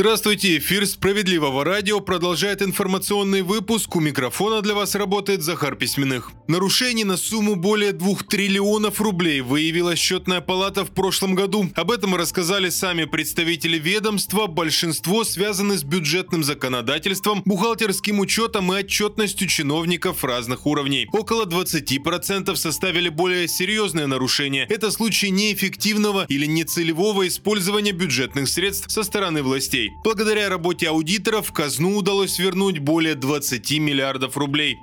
Здравствуйте, эфир «Справедливого радио» продолжает информационный выпуск. У микрофона для вас работает Захар Письменных. Нарушений на сумму более 2 триллионов рублей выявила счетная палата в прошлом году. Об этом рассказали сами представители ведомства. Большинство связаны с бюджетным законодательством, бухгалтерским учетом и отчетностью чиновников разных уровней. Около 20% составили более серьезные нарушения. Это случаи неэффективного или нецелевого использования бюджетных средств со стороны властей Благодаря работе аудиторов в казну удалось вернуть более 20 миллиардов рублей.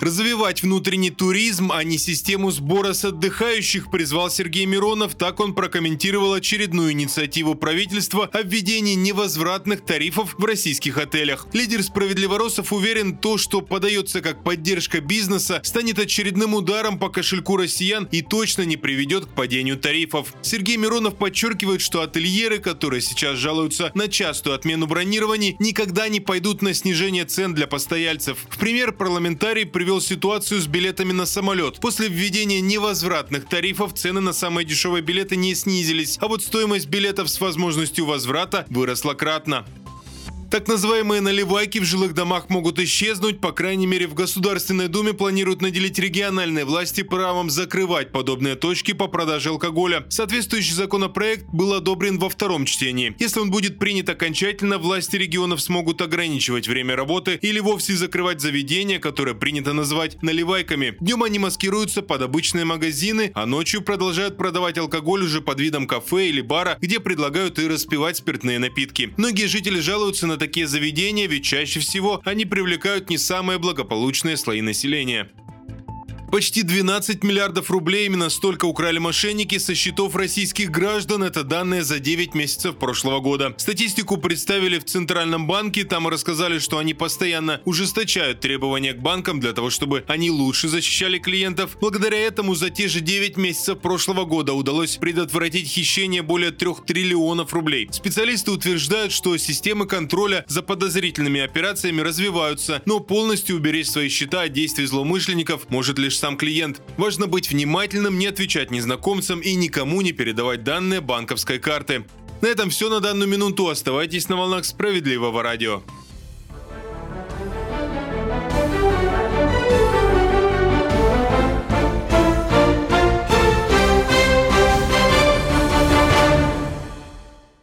Развивать внутренний туризм, а не систему сбора с отдыхающих, призвал Сергей Миронов. Так он прокомментировал очередную инициативу правительства о введении невозвратных тарифов в российских отелях. Лидер справедливоросов уверен, то, что подается как поддержка бизнеса, станет очередным ударом по кошельку россиян и точно не приведет к падению тарифов. Сергей Миронов подчеркивает, что ательеры, которые сейчас жалуются на частую отмену бронирований, никогда не пойдут на снижение цен для постояльцев. В пример парламентарий привел привел ситуацию с билетами на самолет. После введения невозвратных тарифов цены на самые дешевые билеты не снизились, а вот стоимость билетов с возможностью возврата выросла кратно. Так называемые наливайки в жилых домах могут исчезнуть, по крайней мере в Государственной Думе планируют наделить региональные власти правом закрывать подобные точки по продаже алкоголя. Соответствующий законопроект был одобрен во втором чтении. Если он будет принят окончательно, власти регионов смогут ограничивать время работы или вовсе закрывать заведения, которые принято называть наливайками. Днем они маскируются под обычные магазины, а ночью продолжают продавать алкоголь уже под видом кафе или бара, где предлагают и распивать спиртные напитки. Многие жители жалуются на такие заведения, ведь чаще всего они привлекают не самые благополучные слои населения. Почти 12 миллиардов рублей именно столько украли мошенники со счетов российских граждан. Это данные за 9 месяцев прошлого года. Статистику представили в Центральном банке. Там рассказали, что они постоянно ужесточают требования к банкам для того, чтобы они лучше защищали клиентов. Благодаря этому за те же 9 месяцев прошлого года удалось предотвратить хищение более 3 триллионов рублей. Специалисты утверждают, что системы контроля за подозрительными операциями развиваются, но полностью уберечь свои счета от действий злоумышленников может лишь сам клиент. Важно быть внимательным, не отвечать незнакомцам и никому не передавать данные банковской карты. На этом все на данную минуту. Оставайтесь на волнах справедливого радио.